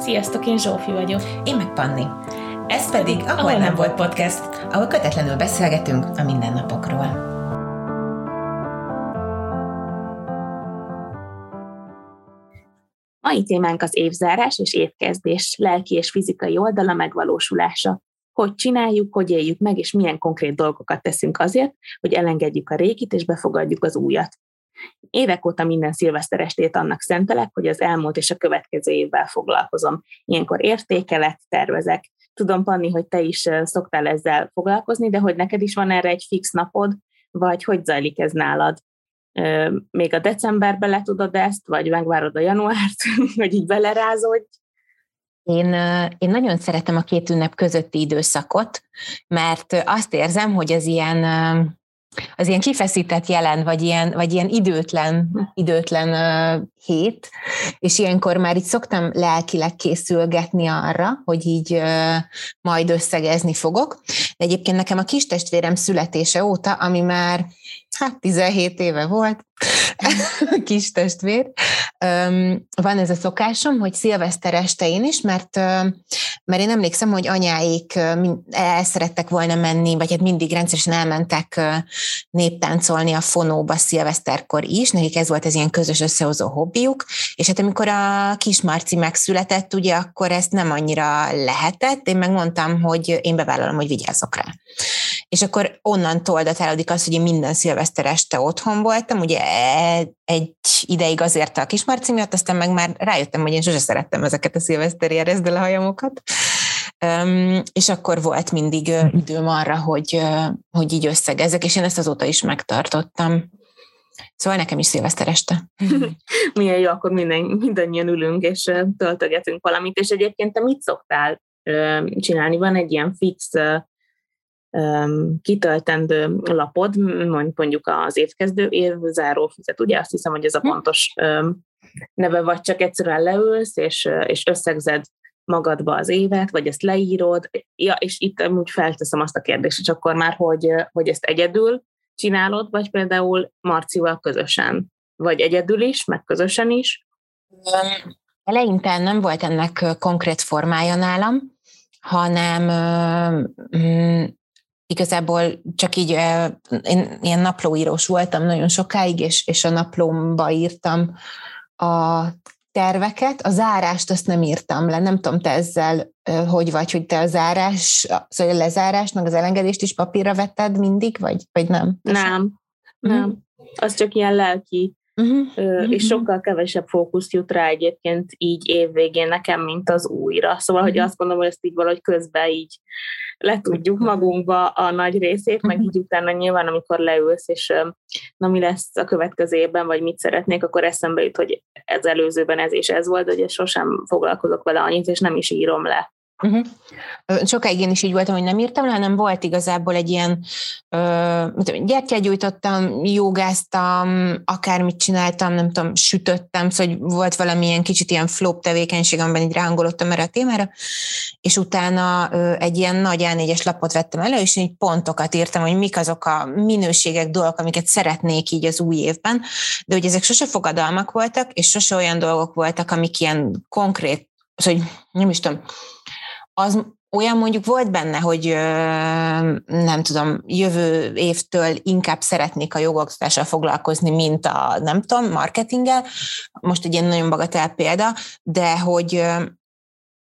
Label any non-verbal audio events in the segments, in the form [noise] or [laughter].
Sziasztok, én Zsófi vagyok. Én meg Panni. Ez pedig a Hol nem volt podcast, ahol kötetlenül beszélgetünk a mindennapokról. Mai témánk az évzárás és évkezdés, lelki és fizikai oldala megvalósulása. Hogy csináljuk, hogy éljük meg, és milyen konkrét dolgokat teszünk azért, hogy elengedjük a régit és befogadjuk az újat. Évek óta minden szilveszterestét annak szentelek, hogy az elmúlt és a következő évvel foglalkozom. Ilyenkor értékelet, tervezek. Tudom, Panni, hogy te is szoktál ezzel foglalkozni, de hogy neked is van erre egy fix napod, vagy hogy zajlik ez nálad? Még a decemberbe le tudod ezt, vagy megvárod a januárt, [laughs] hogy így belerázódj? Én, én nagyon szeretem a két ünnep közötti időszakot, mert azt érzem, hogy az ilyen az ilyen kifeszített jelen, vagy ilyen, vagy ilyen időtlen, időtlen uh, hét, és ilyenkor már így szoktam lelkileg készülgetni arra, hogy így uh, majd összegezni fogok. De egyébként nekem a kis testvérem születése óta, ami már hát 17 éve volt, [laughs] kis testvér. Van ez a szokásom, hogy szilveszter este én is, mert, mert én emlékszem, hogy anyáik el szerettek volna menni, vagy hát mindig rendszeresen elmentek néptáncolni a fonóba szilveszterkor is, nekik ez volt ez ilyen közös összehozó hobbiuk, és hát amikor a kis Marci megszületett, ugye akkor ezt nem annyira lehetett, én megmondtam, hogy én bevállalom, hogy vigyázzok rá. És akkor onnan datálódik az, hogy én minden szilveszter este otthon voltam, ugye egy ideig azért a kismarci miatt, aztán meg már rájöttem, hogy én sose szerettem ezeket a szilveszteri a hajamokat. Um, és akkor volt mindig uh, időm arra, hogy, uh, hogy így összegezek, és én ezt azóta is megtartottam. Szóval nekem is szilveszter este. [laughs] Milyen jó, akkor minden, mindannyian ülünk, és töltögetünk valamit, és egyébként te mit szoktál csinálni? Van egy ilyen fix kitöltendő lapod, mondjuk az évkezdő, évzáró fizet, ugye azt hiszem, hogy ez a hm. pontos neve, vagy csak egyszerűen leülsz, és, és összegzed magadba az évet, vagy ezt leírod, ja, és itt úgy felteszem azt a kérdést, hogy akkor már, hogy, hogy ezt egyedül csinálod, vagy például Marcival közösen, vagy egyedül is, meg közösen is? Eleinte nem volt ennek konkrét formája nálam, hanem igazából csak így, én ilyen naplóírós voltam nagyon sokáig, és, és a naplómba írtam a terveket, a zárást azt nem írtam le, nem tudom, te ezzel hogy vagy, hogy te a zárás, szóval a lezárást, meg az elengedést is papírra vetted mindig, vagy, vagy nem? Nem, nem. Mm. Az csak ilyen lelki uh-huh. és sokkal kevesebb fókusz jut rá egyébként így évvégén nekem, mint az újra. Szóval, hogy azt gondolom, hogy ezt így valahogy közben így letudjuk magunkba a nagy részét, meg így utána nyilván, amikor leülsz, és na mi lesz a következő évben, vagy mit szeretnék, akkor eszembe jut, hogy ez előzőben ez és ez volt, hogy sosem foglalkozok vele annyit, és nem is írom le. Uh-huh. Sokáig én is így voltam, hogy nem írtam le, hanem volt igazából egy ilyen, uh, gyertyát gyújtottam, jogáztam, akármit csináltam, nem tudom, sütöttem, szóval volt valami ilyen kicsit ilyen flop tevékenység, amiben így rángolottam erre a témára, és utána uh, egy ilyen nagy A4-es lapot vettem elő, és így pontokat írtam, hogy mik azok a minőségek, dolgok, amiket szeretnék így az új évben, de hogy ezek sose fogadalmak voltak, és sose olyan dolgok voltak, amik ilyen konkrét, szóval nem is tudom, az olyan mondjuk volt benne, hogy nem tudom, jövő évtől inkább szeretnék a jogoktatással foglalkozni, mint a, nem tudom, marketinggel. Most egy ilyen nagyon bagatel példa, de hogy,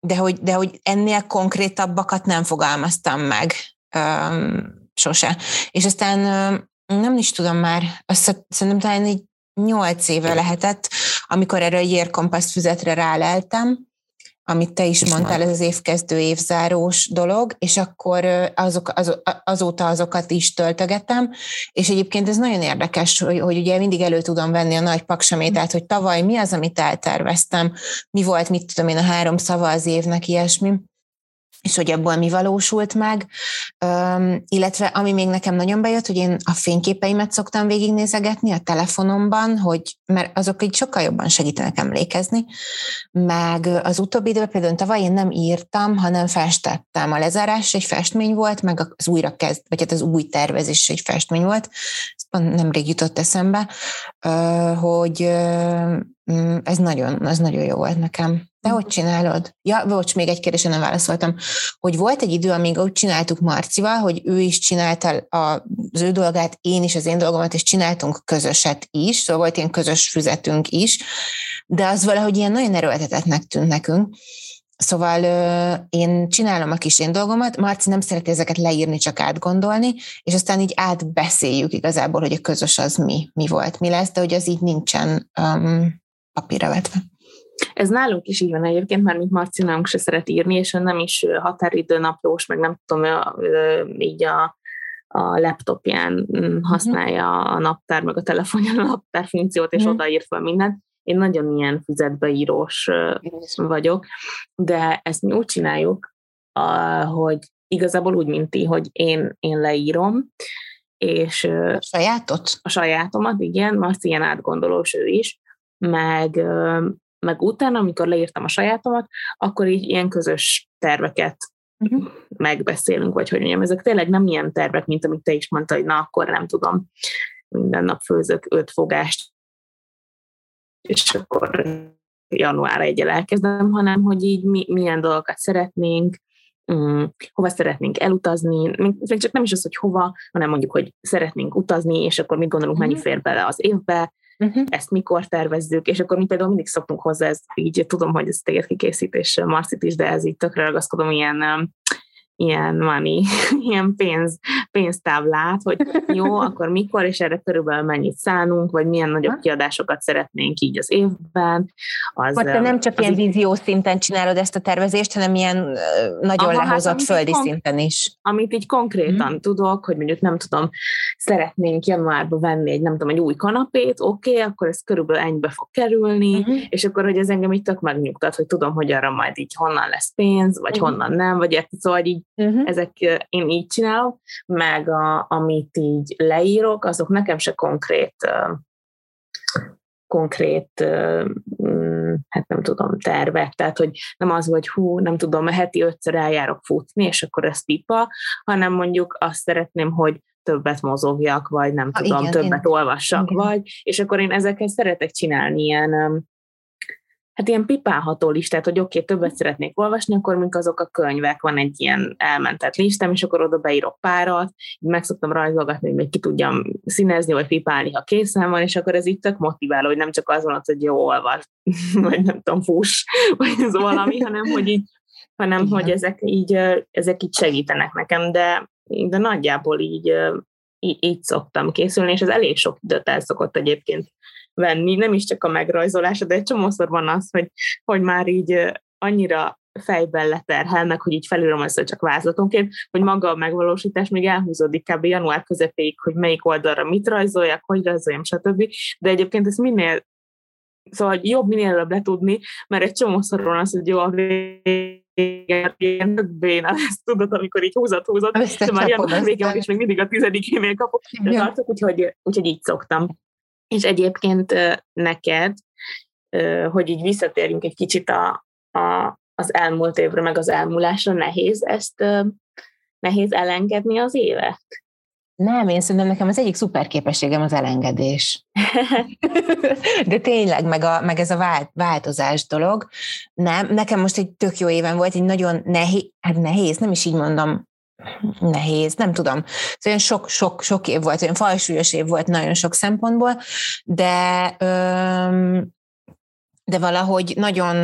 de hogy, de hogy ennél konkrétabbakat nem fogalmaztam meg sose. És aztán nem is tudom már, azt szerintem talán egy nyolc éve lehetett, amikor erre a Year füzetre ráleltem, amit te is mondtál, ez az évkezdő évzárós dolog, és akkor azok, az, azóta azokat is töltögetem, és egyébként ez nagyon érdekes, hogy, hogy ugye mindig elő tudom venni a nagy paksamétát, hogy tavaly mi az, amit elterveztem, mi volt, mit tudom én, a három szava az évnek, ilyesmi és hogy abból mi valósult meg, Üm, illetve ami még nekem nagyon bejött, hogy én a fényképeimet szoktam végignézegetni a telefonomban, hogy, mert azok így sokkal jobban segítenek emlékezni, meg az utóbbi időben például tavaly én nem írtam, hanem festettem. A lezárás egy festmény volt, meg az újra kezd, vagy hát az új tervezés egy festmény volt, ezt nemrég jutott eszembe, hogy ez nagyon, ez nagyon jó volt nekem Te hogy csinálod? Ja, bocs, még egy kérdésre nem válaszoltam. Hogy volt egy idő, amíg úgy csináltuk Marcival, hogy ő is csinálta az ő dolgát, én is az én dolgomat, és csináltunk közöset is, szóval volt ilyen közös füzetünk is, de az valahogy ilyen nagyon erőltetetnek tűnt nekünk. Szóval én csinálom a kis én dolgomat, Marci nem szereti ezeket leírni, csak átgondolni, és aztán így átbeszéljük igazából, hogy a közös az mi, mi volt, mi lesz, de hogy az így nincsen um, papírra vetve. Ez nálunk is így van egyébként, mert mint Marci nálunk se szeret írni, és nem is határidő naplós, meg nem tudom, így a, a laptopján mm, használja a naptár, meg a telefonján a naptár funkciót, és mm. odaír fel mindent. Én nagyon ilyen füzetbeírós vagyok, de ezt mi úgy csináljuk, hogy igazából úgy, mint ti, hogy én, én leírom, és... A sajátot? A sajátomat, igen, Marci ilyen átgondolós ő is, meg meg utána, amikor leírtam a sajátomat, akkor így ilyen közös terveket uh-huh. megbeszélünk, vagy hogy mondjam, ezek tényleg nem ilyen tervek, mint amit te is mondtad, hogy na, akkor nem tudom, minden nap főzök öt fogást, és akkor január egyel elkezdem, hanem hogy így mi, milyen dolgokat szeretnénk, um, hova szeretnénk elutazni, még csak nem is az, hogy hova, hanem mondjuk, hogy szeretnénk utazni, és akkor mit gondolunk, mennyi fér bele az évbe, uh-huh. ezt mikor tervezzük, és akkor mi például mindig szoktunk hozzá, ez így tudom, hogy ez téged kikészít, és Marcit is, de ez így tökre ragaszkodom ilyen ilyen money, [laughs] ilyen pénz, pénztáblát, hogy jó, [laughs] akkor mikor, és erre körülbelül mennyit szánunk, vagy milyen nagyobb kiadásokat szeretnénk így az évben. Az, te nem csak ilyen vízió szinten csinálod ezt a tervezést, hanem ilyen nagyon Aha, hát lehozott hát, földi szinten is. Amit így konkrétan hmm. tudok, hogy mondjuk nem tudom, szeretnénk januárban venni egy, nem tudom, egy új kanapét, oké, okay, akkor ez körülbelül ennyibe fog kerülni, hmm. és akkor, hogy ez engem így tök megnyugtat, hogy tudom, hogy arra majd így honnan lesz pénz, vagy hmm. honnan nem, vagy szóval így uh-huh. ezek én így csinálom, meg a, amit így leírok, azok nekem se konkrét konkrét, mm, hát nem tudom, tervek, tehát hogy nem az, hogy hú, nem tudom, heti ötször eljárok futni, és akkor ez pipa, hanem mondjuk azt szeretném, hogy többet mozogjak, vagy nem ha, tudom, igen, többet én... olvassak, igen. vagy, és akkor én ezekhez szeretek csinálni ilyen hát ilyen pipálható listát, hogy oké, okay, többet szeretnék olvasni, akkor mink azok a könyvek, van egy ilyen elmentett listám, és akkor oda beírok párat, meg szoktam rajzolgatni, hogy még ki tudjam színezni, vagy pipálni, ha készen van, és akkor ez itt tök motiváló, hogy nem csak az van, hogy jó olvas, [laughs] vagy nem tudom, fuss, [laughs] vagy ez valami, hanem hogy így hanem Igen. hogy ezek így, ezek így segítenek nekem, de, de nagyjából így, így, így szoktam készülni, és ez elég sok időt el szokott egyébként venni, nem is csak a megrajzolása, de egy csomószor van az, hogy, hogy már így annyira fejben leterhelnek, hogy így felírom ezt csak vázlatonként, hogy maga a megvalósítás még elhúzódik kb. január közepéig, hogy melyik oldalra mit rajzoljak, hogy rajzoljam, stb. De egyébként ez minél Szóval jobb minél előbb letudni, mert egy csomószor van az, hogy jó a végén, ilyen béna lesz, tudod, amikor így húzott, húzott, de már január vége van, és még mindig a tizedikénél kapok, de tartok, úgyhogy, úgyhogy így szoktam. És egyébként neked, hogy így visszatérjünk egy kicsit a, a, az elmúlt évre, meg az elmúlásra, nehéz ezt, nehéz elengedni az évet? Nem, én szerintem nekem az egyik szuper képességem az elengedés. [laughs] De tényleg, meg, a, meg ez a vált, változás dolog. Nem, nekem most egy tök jó éven volt, egy nagyon nehéz, hát nehéz, nem is így mondom, nehéz, nem tudom. Szóval sok, sok, sok év volt, olyan fajsúlyos év volt nagyon sok szempontból, de, de valahogy nagyon,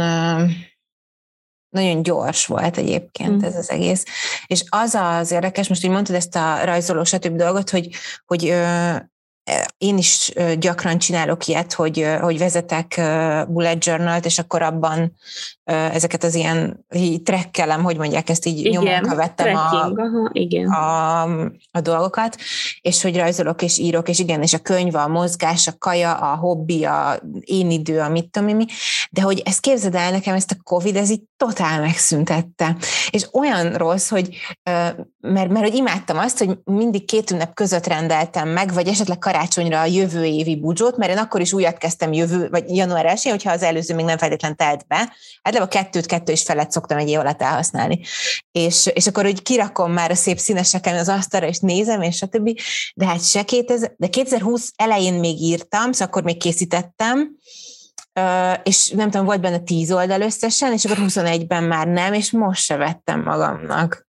nagyon gyors volt egyébként mm. ez az egész. És az az érdekes, most így mondtad ezt a rajzoló stb. dolgot, hogy, hogy én is gyakran csinálok ilyet, hogy, hogy vezetek bullet journal és akkor abban ezeket az ilyen trekkelem, hogy mondják ezt így igen, nyomon követtem a, aha, igen. A, a dolgokat, és hogy rajzolok és írok, és igen, és a könyv, a mozgás, a kaja, a hobbi, a én idő, a mit tudom mi, de hogy ezt képzeld el nekem, ezt a Covid, ez így totál megszüntette. És olyan rossz, hogy mert, mert hogy imádtam azt, hogy mindig két ünnep között rendeltem meg, vagy esetleg karácsonyra a jövő évi budzsót, mert én akkor is újat kezdtem jövő, vagy január 1 hogyha az előző még nem feltétlenül telt be. Hát a kettőt, kettő és felett szoktam egy év alatt elhasználni. És, és akkor úgy kirakom már a szép színeseken az asztalra, és nézem, és stb. De hát se 2000, de 2020 elején még írtam, szóval akkor még készítettem, és nem tudom, volt benne 10 oldal összesen, és akkor 21-ben már nem, és most se vettem magamnak.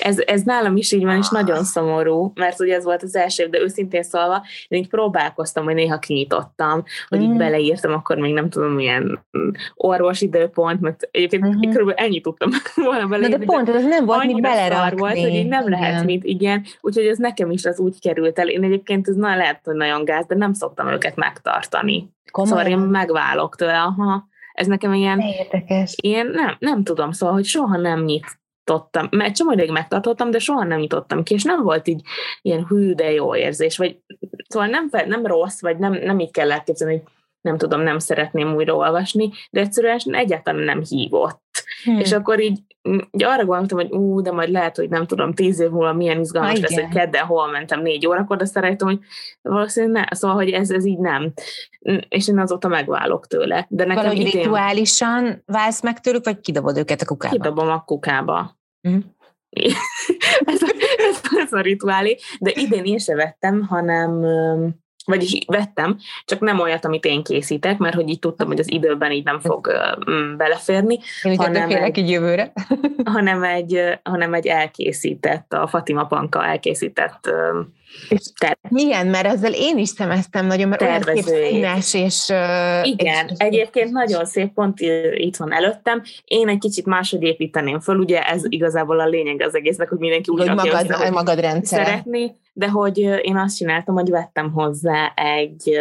Ez, ez nálam is így van, és nagyon szomorú, mert ugye ez volt az első, de őszintén szólva, én így próbálkoztam, hogy néha kinyitottam, hogy mm. így beleírtam, akkor még nem tudom, milyen orvos időpont, mert egyébként mm-hmm. körülbelül ennyit tudtam [laughs] volna beleírni. De, de pont, ez nem volt mit belerakni. volt, hogy így nem igen. lehet, mint igen. Úgyhogy ez nekem is az úgy került el. Én egyébként ez na, lehet, hogy nagyon gáz, de nem szoktam őket megtartani. Komolyan? Szóval én megválok tőle, aha. Ez nekem ilyen... Érdekes. Én nem, nem tudom, szóval, hogy soha nem nyit nyitottam, mert csomó ideig megtartottam, de soha nem nyitottam ki, és nem volt így ilyen hű, de jó érzés, vagy szóval nem, nem rossz, vagy nem, nem így kell elképzelni, hogy nem tudom, nem szeretném újra olvasni, de egyszerűen egyáltalán nem hívott. Hmm. És akkor így, így arra gondoltam, hogy ú, de majd lehet, hogy nem tudom, tíz év múlva milyen izgalmas ha, lesz, hogy kedden hol mentem négy órakor, de szeretem, hogy valószínűleg ne, szóval, hogy ez, ez így nem. És én azóta megválok tőle. De nekem Valahogy idén... rituálisan válsz meg tőlük, vagy kidobod őket a kukába? Kidobom a kukába. Mm. [laughs] ez, a, ez, ez a rituálé, de idén én se vettem, hanem vagyis vettem, csak nem olyat, amit én készítek, mert hogy így tudtam, hogy az időben így nem fog uh, beleférni. Én hanem egy, így jövőre. [laughs] [laughs] hanem, egy, hanem egy elkészített, a Fatima Panka elkészített uh, Ter- Milyen, mert ezzel én is szemeztem nagyon, mert olyan szép színes, és... Igen, és, egyébként nagyon szép, pont itt van előttem. Én egy kicsit máshogy építeném föl, ugye ez igazából a lényeg az egésznek, hogy mindenki úgy hogy magad, össze, magad. De hogy én azt csináltam, hogy vettem hozzá egy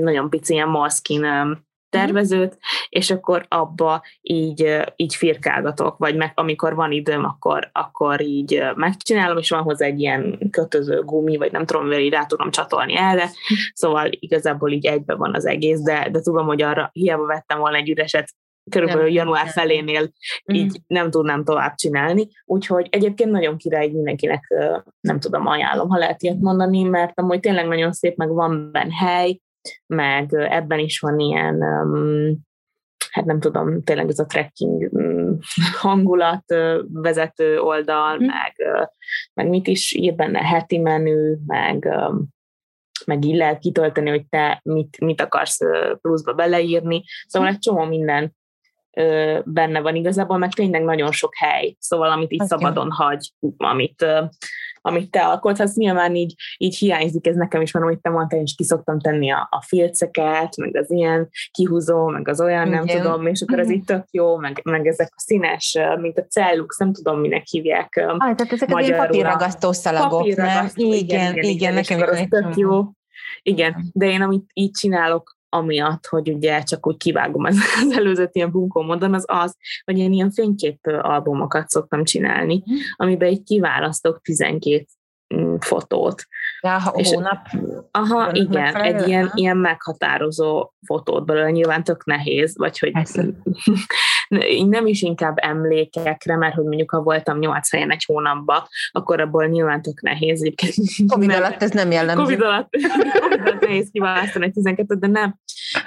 nagyon pici ilyen Moleskine tervezőt, és akkor abba így, így firkálgatok, vagy meg, amikor van időm, akkor, akkor így megcsinálom, és van hozzá egy ilyen kötöző gumi, vagy nem tudom, mivel így rá tudom csatolni erre, szóval igazából így egybe van az egész, de, de tudom, hogy arra hiába vettem volna egy üreset, körülbelül nem, január nem. felénél mm. így nem tudnám tovább csinálni. Úgyhogy egyébként nagyon király mindenkinek nem tudom, ajánlom, ha lehet ilyet mondani, mert amúgy tényleg nagyon szép, meg van benne hely, meg ebben is van ilyen, hát nem tudom, tényleg ez a trekking [laughs] hangulat vezető oldal, mm. meg, meg mit is ír benne, heti menü, meg meg így lehet kitölteni, hogy te mit, mit akarsz pluszba beleírni. Szóval egy csomó minden benne van igazából, meg tényleg nagyon sok hely, szóval amit így okay. szabadon hagy, amit, amit te alkothatsz, nyilván így, így hiányzik ez nekem is, mert amit te mondtál, én is kiszoktam tenni a, a filceket, meg az ilyen kihúzó, meg az olyan, Igen. nem tudom, és akkor az mhm. itt tök jó, meg, meg ezek a színes, mint a cellux, nem tudom, minek hívják ah, tehát ezek az ilyen papírragasztó szalagok, papírragasztó, igen, igen, igen, igen, nekem is tök jó. Igen, de én amit így csinálok, amiatt, hogy ugye csak úgy kivágom az, [laughs] az előzött ilyen bunkó módon, az az, hogy én ilyen fénykép albumokat szoktam csinálni, mm. amiben így kiválasztok 12 mm, fotót. Ja, ha és, hónap. Aha, igen, egy ilyen, ilyen meghatározó fotót belőle nyilván tök nehéz, vagy hogy [laughs] nem is inkább emlékekre, mert hogy mondjuk ha voltam nyolc helyen egy hónapban, akkor abból nyilván tök nehéz. Covid alatt ez nem jellemző. Covid alatt, COVID alatt nehéz kiválasztani egy 12 de nem,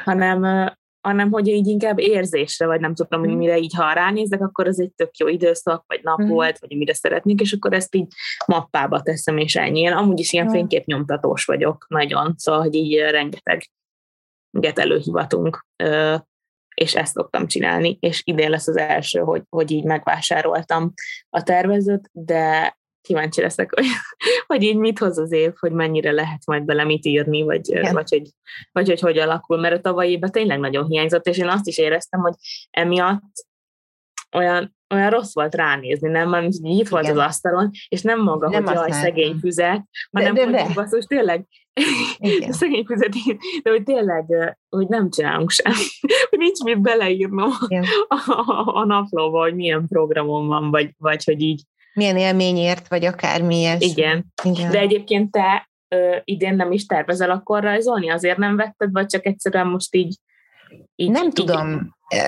hanem hanem hogy így inkább érzésre, vagy nem tudom, hogy mhm. mire így, ha ránézek, akkor ez egy tök jó időszak, vagy nap mm. volt, vagy mire szeretnék, és akkor ezt így mappába teszem, és ennyi. Én amúgy is ilyen fényképnyomtatós vagyok nagyon, szóval, hogy így rengeteg get előhivatunk, és ezt szoktam csinálni, és idén lesz az első, hogy, hogy így megvásároltam a tervezőt, de kíváncsi leszek, hogy, [laughs] hogy így mit hoz az év, hogy mennyire lehet majd bele mit írni, vagy, vagy, hogy, vagy hogy hogy alakul, mert a tavalyi évben tényleg nagyon hiányzott, és én azt is éreztem, hogy emiatt olyan, olyan rossz volt ránézni, nem? Mert itt volt Igen. az asztalon, és nem maga, nem hogy jaj, szegény füzet, hanem de, de, hogy basszus, tényleg [laughs] szegény füzet, de hogy tényleg, hogy nem csinálunk sem, [laughs] hogy nincs mit beleírnom a, a, a naplóba, hogy milyen programom van, vagy, vagy hogy így milyen élményért, vagy akármilyen. Igen. Igen. De egyébként te ö, idén nem is tervezel akkor rajzolni? Azért nem vetted, vagy csak egyszerűen most így... így nem így, tudom. Így...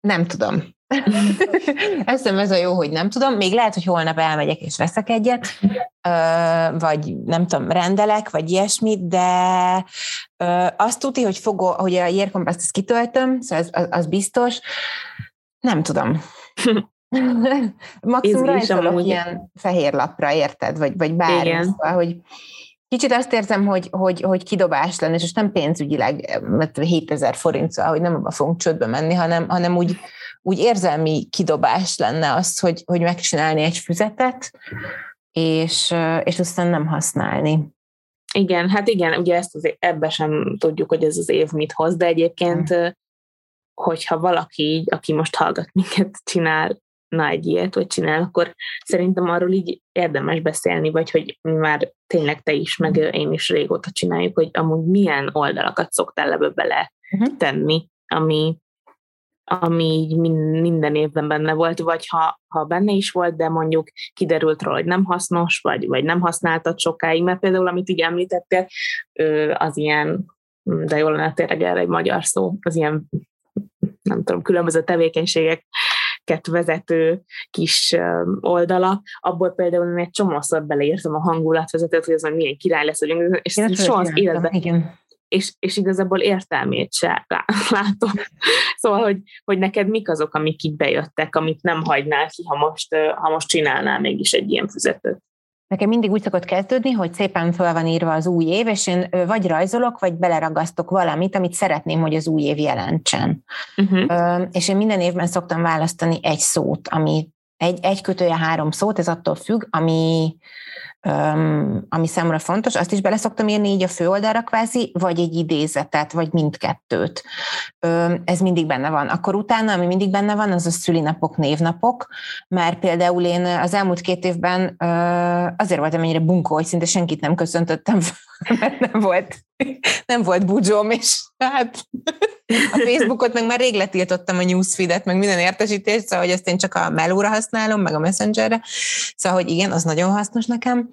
Nem tudom. [laughs] Eszem ez a jó, hogy nem tudom. Még lehet, hogy holnap elmegyek és veszek egyet, vagy nem tudom, rendelek, vagy ilyesmit, de azt tudni, hogy, fogó, hogy a Yearcompass ezt kitöltöm, szóval az, az biztos. Nem tudom. Maximum rajzolok ilyen fehér lapra, érted? Vagy, vagy bármi. Szóval, hogy Kicsit azt érzem, hogy, hogy, hogy kidobás lenne, és most nem pénzügyileg, mert 7000 forint, szóval, hogy nem abba fogunk csődbe menni, hanem, hanem úgy, úgy érzelmi kidobás lenne az, hogy, hogy megcsinálni egy füzetet, és, és aztán nem használni. Igen, hát igen, ugye ezt az, ebbe sem tudjuk, hogy ez az év mit hoz, de egyébként, hmm. hogyha valaki így, aki most hallgat minket, csinál na egy ilyet, vagy csinál, akkor szerintem arról így érdemes beszélni, vagy hogy már tényleg te is, meg én is régóta csináljuk, hogy amúgy milyen oldalakat szoktál ebbe bele uh-huh. tenni, ami, ami így minden évben benne volt, vagy ha, ha benne is volt, de mondjuk kiderült róla, hogy nem hasznos, vagy, vagy nem használtad sokáig, mert például, amit így említettél, az ilyen, de jól lenne tényleg erre egy magyar szó, az ilyen nem tudom, különböző tevékenységek vezető kis oldala, abból például én egy csomószor beleírtam a hangulatvezetőt, hogy az milyen király lesz, és soha az életben, igen. És, és igazából értelmét se [laughs] látom. Szóval, hogy, hogy neked mik azok, amik így bejöttek, amit nem hagynál ki, ha most, ha most csinálnál mégis egy ilyen füzetőt? Nekem mindig úgy szokott kezdődni, hogy szépen fel van írva az új év, és én vagy rajzolok, vagy beleragasztok valamit, amit szeretném, hogy az új év jelentsen. Uh-huh. És én minden évben szoktam választani egy szót, ami egy, egy kötője három szót, ez attól függ, ami, ami számomra fontos, azt is bele szoktam írni így a főoldalra kvázi, vagy egy idézetet, vagy mindkettőt. Ez mindig benne van. Akkor utána, ami mindig benne van, az a szülinapok, névnapok, mert például én az elmúlt két évben azért voltam ennyire bunkó, hogy szinte senkit nem köszöntöttem, [laughs] mert nem volt, nem volt budzsóm, és hát a Facebookot meg már rég letiltottam a newsfeedet, meg minden értesítést, szóval hogy ezt én csak a melóra használom, meg a messengerre, szóval hogy igen, az nagyon hasznos nekem.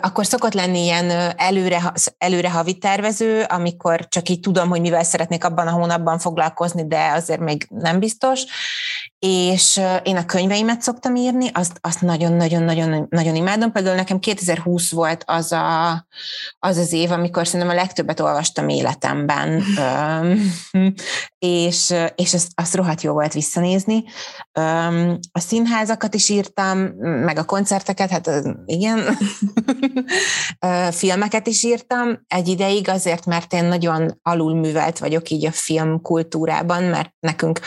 Akkor szokott lenni ilyen előre, előre havi tervező, amikor csak így tudom, hogy mivel szeretnék abban a hónapban foglalkozni, de azért még nem biztos, és én a könyveimet szoktam írni, azt, azt nagyon-nagyon-nagyon nagyon imádom. Például nekem 2020 volt az, a, az az év, amikor szerintem a legtöbbet olvastam életemben, és, és azt, azt rohadt jó volt visszanézni. A színházakat is írtam, meg a koncerteket, hát igen, filmeket is írtam egy ideig azért, mert én nagyon alulművelt vagyok így a filmkultúrában, mert nekünk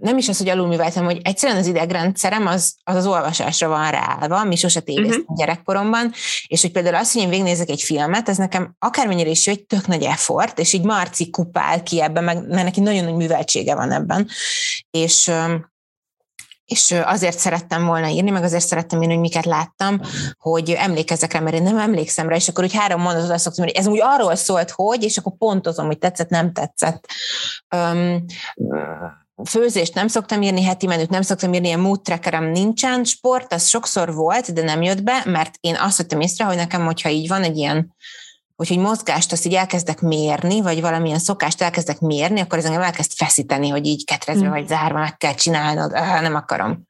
nem is az, hogy alulműveltem, hogy egyszerűen az idegrendszerem az az, az olvasásra van ráállva, mi sose tévéztem uh-huh. gyerekkoromban, és hogy például azt, hogy én végnézek egy filmet, ez nekem akármennyire is jó, egy tök nagy effort, és így Marci kupál ki ebben, meg, mert neki nagyon nagy műveltsége van ebben, és és azért szerettem volna írni, meg azért szerettem írni, hogy miket láttam, hogy emlékezzek rá, mert én nem emlékszem rá, és akkor úgy három mondatot azt szoktam, hogy ez úgy arról szólt, hogy, és akkor pontozom, hogy tetszett, nem tetszett. Um, főzést nem szoktam írni, heti menüt nem szoktam írni, ilyen mood trackerem nincsen, sport az sokszor volt, de nem jött be, mert én azt vettem észre, hogy nekem, hogyha így van egy ilyen hogy, hogy mozgást azt így elkezdek mérni, vagy valamilyen szokást elkezdek mérni, akkor ez engem elkezd feszíteni, hogy így ketrezve hmm. vagy zárva meg kell csinálnod, ah, nem akarom.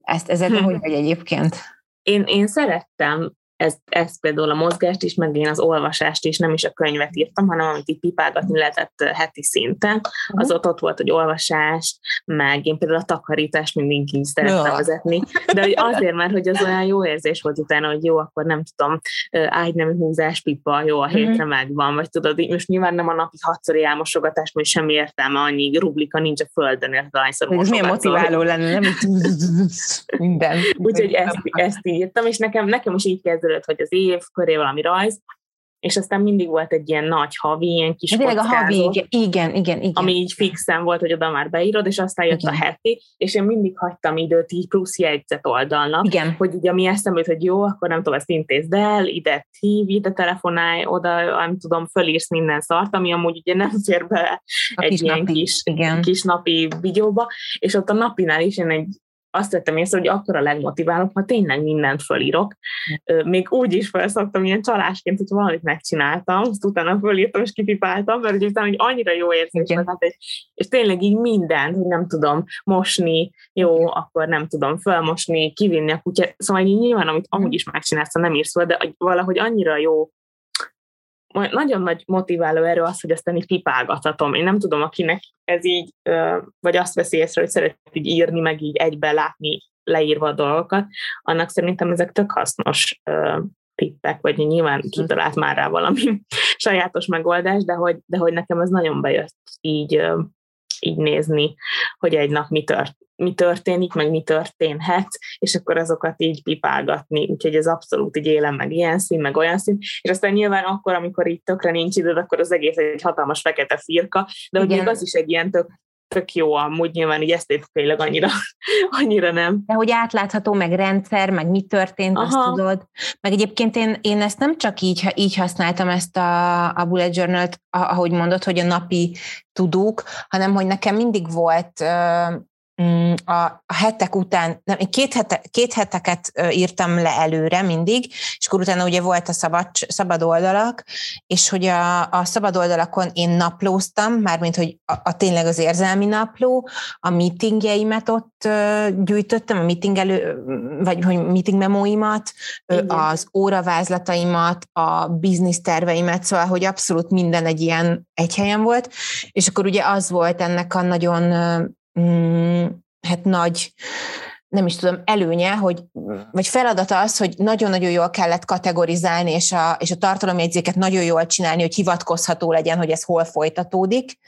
Ezt, ezzel hmm. hogy vagy egyébként? Én, én szerettem ez, ez például a mozgást is, meg én az olvasást is, nem is a könyvet írtam, hanem amit így pipálgatni lehetett heti szinten, az ott ott volt, hogy olvasás, meg én például a takarítást mindig így szerettem ja. vezetni, de hogy azért, mert hogy az olyan jó érzés volt utána, hogy jó, akkor nem tudom, ágynemű húzás, pipa, jó, a hétre mm-hmm. megvan, vagy tudod, így most nyilván nem a napi hatszori elmosogatás, mert semmi értelme, annyi rublika nincs a földön, érted, ahányszor Ez milyen motiváló lenne, nem? [laughs] Minden. Úgyhogy ezt, ezt írtam, és nekem, nekem is így kezdődött előtt, hogy az év köré valami rajz, és aztán mindig volt egy ilyen nagy havi, ilyen kis Tényleg a havi, igen, igen, igen, igen. Ami így fixen volt, hogy oda már beírod, és aztán jött igen. a heti, és én mindig hagytam időt így plusz jegyzet oldalnak, igen. hogy ugye mi eszembe hogy jó, akkor nem tudom, ezt intézd el, ide hív, ide telefonálj, oda, nem tudom, fölírsz minden szart, ami amúgy ugye nem fér be a egy kis ilyen napi, kis, igen. kis napi videóba, és ott a napinál is én egy azt vettem észre, hogy akkor a legmotiválóbb, ha tényleg mindent fölírok. Még úgy is felszoktam ilyen csalásként, hogy valamit megcsináltam, azt utána fölírtam és kipipáltam, mert hogy utána hogy annyira jó érzés volt, hát, és tényleg így mindent, hogy nem tudom mosni, jó, akkor nem tudom fölmosni, kivinni a kutyát, szóval így nyilván, amit amúgy is megcsinálsz, nem írsz fel, de valahogy annyira jó nagyon nagy motiváló erő az, hogy ezt így pipálgathatom. Én nem tudom, akinek ez így, vagy azt veszi észre, hogy szeret így írni, meg így egybe látni leírva a dolgokat, annak szerintem ezek tök hasznos tippek, vagy nyilván kitalált már rá valami [laughs] sajátos megoldás, de hogy, de hogy nekem ez nagyon bejött így, így nézni, hogy egy nap mi, tört, mi történik, meg mi történhet, és akkor azokat így pipálgatni, úgyhogy ez abszolút így élem, meg ilyen szín, meg olyan szín, és aztán nyilván akkor, amikor így tökre nincs időd, akkor az egész egy hatalmas fekete firka, de hogy még az is egy ilyen tök tök jó, amúgy nyilván így esztétikailag annyira, [laughs] annyira nem. De hogy átlátható, meg rendszer, meg mi történt, Aha. azt tudod. Meg egyébként én, én ezt nem csak így, így használtam ezt a, a bullet journal-t, ahogy mondod, hogy a napi tudók, hanem hogy nekem mindig volt a, a hetek után, nem, én két, hete, két heteket írtam le előre mindig, és akkor utána ugye volt a szabad, szabad oldalak, és hogy a, a szabad oldalakon én naplóztam, mármint, hogy a, a tényleg az érzelmi napló, a meetingjeimet ott gyűjtöttem, a meeting elő, vagy hogy meeting memóimat, Igen. az óravázlataimat, a biznisz terveimet, szóval, hogy abszolút minden egy ilyen egy helyen volt, és akkor ugye az volt ennek a nagyon mm, hát nagy nem is tudom, előnye, hogy, vagy feladata az, hogy nagyon-nagyon jól kellett kategorizálni, és a, és a tartalomjegyzéket nagyon jól csinálni, hogy hivatkozható legyen, hogy ez hol folytatódik,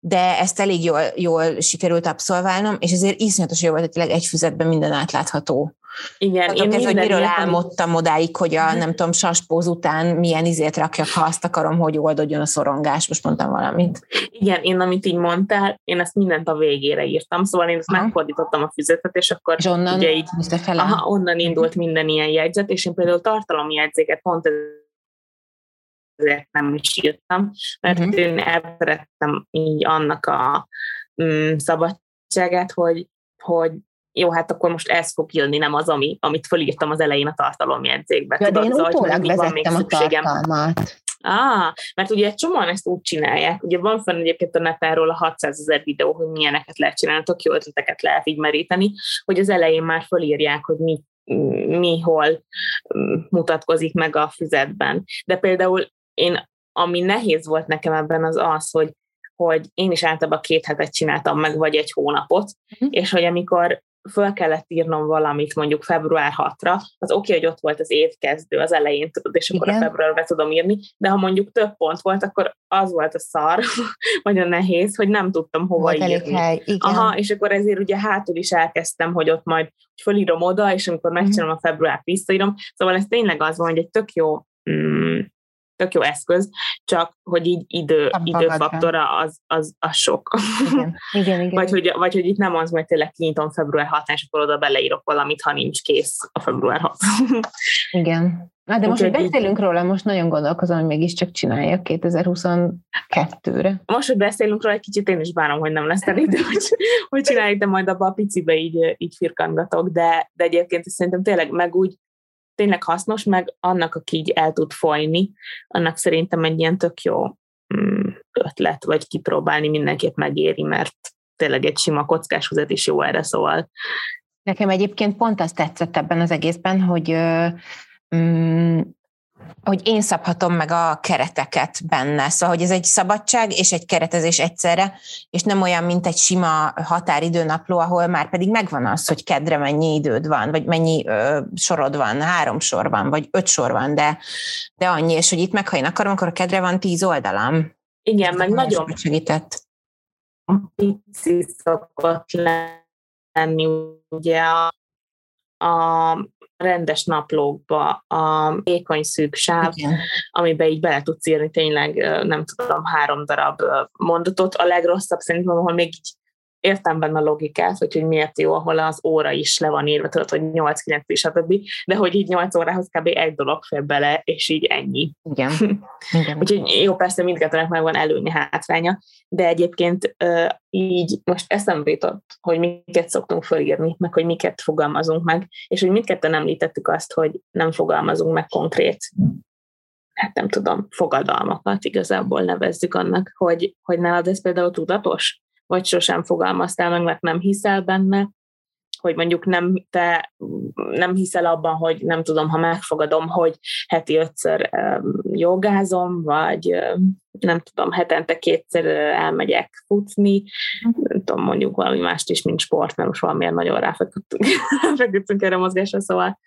de ezt elég jól, jól sikerült abszolválnom, és ezért iszonyatos jó volt, hogy egy füzetben minden átlátható. Igen, hát én ez, hogy miről álmodtam odáig, hogy a nem tudom, saspóz után milyen izét rakjak, ha azt akarom, hogy oldodjon a szorongás, most mondtam valamit. Igen, én amit így mondtál, én ezt mindent a végére írtam, szóval én ezt aha. megfordítottam a füzetet, és akkor és onnan, ugye így, aha, onnan indult minden ilyen jegyzet, és én például tartalomjegyzéket pont ezért nem is írtam, mert uh-huh. én elszerettem így annak a mm, szabadságát, hogy, hogy jó, hát akkor most ez fog jönni, nem az, ami, amit fölírtam az elején a tartalomjegyzékbe. Ja, Tudod, de én szóval, utólag vezettem a tartalmat. Ah, mert ugye egy csomóan ezt úgy csinálják, ugye van fenn egyébként a neten róla 600 ezer videó, hogy milyeneket lehet csinálni, tök jó ötleteket lehet így meríteni, hogy az elején már fölírják, hogy mi, mi hol mm, mutatkozik meg a füzetben. De például én, ami nehéz volt nekem ebben az az, hogy hogy én is általában két hetet csináltam meg, vagy egy hónapot, uh-huh. és hogy amikor föl kellett írnom valamit mondjuk február 6-ra, az oké, okay, hogy ott volt az évkezdő az elején, tudod, és akkor Igen. a februárra tudom írni, de ha mondjuk több pont volt, akkor az volt a szar, [laughs] nagyon nehéz, hogy nem tudtam hova volt írni. Hely. Igen. Aha, és akkor ezért ugye hátul is elkezdtem, hogy ott majd fölírom oda, és amikor megcsinálom a február visszaírom, szóval ez tényleg az van, hogy egy tök jó mm, tök jó eszköz, csak hogy így idő, időfaktora az, az, az sok. Igen, igen, [laughs] igen. vagy, hogy, vagy hogy itt nem az, hogy tényleg kinyitom február 6 és akkor oda beleírok valamit, ha nincs kész a február 6. [laughs] igen. Na, de most, hogy beszélünk róla, most nagyon gondolkozom, hogy mégiscsak csinálja 2022-re. Most, hogy beszélünk róla, egy kicsit én is bánom, hogy nem lesz elég, de [laughs] hogy, hogy csináljuk, de majd abba a picibe így, így firkangatok, de, de egyébként szerintem tényleg meg úgy tényleg hasznos, meg annak, aki így el tud folyni, annak szerintem egy ilyen tök jó mm, ötlet, vagy kipróbálni mindenképp megéri, mert tényleg egy sima húzat is jó erre, szóval. Nekem egyébként pont azt tetszett ebben az egészben, hogy mm, hogy én szabhatom meg a kereteket benne. Szóval, hogy ez egy szabadság és egy keretezés egyszerre, és nem olyan, mint egy sima határidőnapló, ahol már pedig megvan az, hogy kedre mennyi időd van, vagy mennyi ö, sorod van, három sor van, vagy öt sor van, de, de annyi, és hogy itt meg, ha én akarom, akkor a kedre van tíz oldalam. Igen, ez meg nagyon segített. Pici szokott lenni ugye a, a rendes naplókba a ékony szűk sáv, Igen. amiben így bele tudsz írni tényleg, nem tudom, három darab mondatot. A legrosszabb szerintem, ahol még így értem benne a logikát, hogy, hogy miért jó, ahol az óra is le van írva, tudod, hogy 8-9 és stb., de hogy így 8 órához kb. egy dolog fél bele, és így ennyi. Igen. [laughs] Igen. Úgyhogy jó, persze mindkettőnek meg van előnye, hátránya, de egyébként így most eszembe jutott, hogy miket szoktunk fölírni, meg hogy miket fogalmazunk meg, és hogy mindketten említettük azt, hogy nem fogalmazunk meg konkrét hát nem tudom, fogadalmakat igazából nevezzük annak, hogy, hogy nálad ez például tudatos? Vagy sosem fogalmaztál meg, mert nem hiszel benne, hogy mondjuk nem, te nem hiszel abban, hogy nem tudom, ha megfogadom, hogy heti ötször jogázom, vagy nem tudom, hetente kétszer elmegyek futni, nem tudom, mondjuk valami mást is, mint sport, mert most valamiért nagyon ráfeküdtünk [laughs] erre a mozgásra, szóval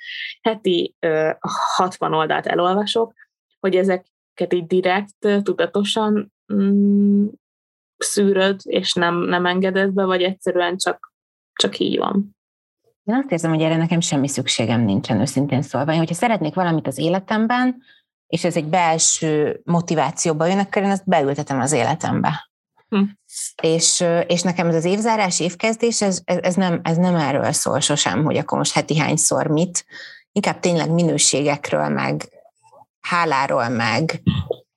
heti 60 oldalt elolvasok, hogy ezeket így direkt, tudatosan mm, szűröd, és nem, nem engeded be, vagy egyszerűen csak, csak így van. Én azt érzem, hogy erre nekem semmi szükségem nincsen, őszintén szólva. Hogyha szeretnék valamit az életemben, és ez egy belső motivációba jön, akkor én azt beültetem az életembe. Hm. És, és nekem ez az évzárás, évkezdés, ez, ez, nem, ez nem erről szól sosem, hogy akkor most heti hányszor mit, inkább tényleg minőségekről, meg háláról, meg,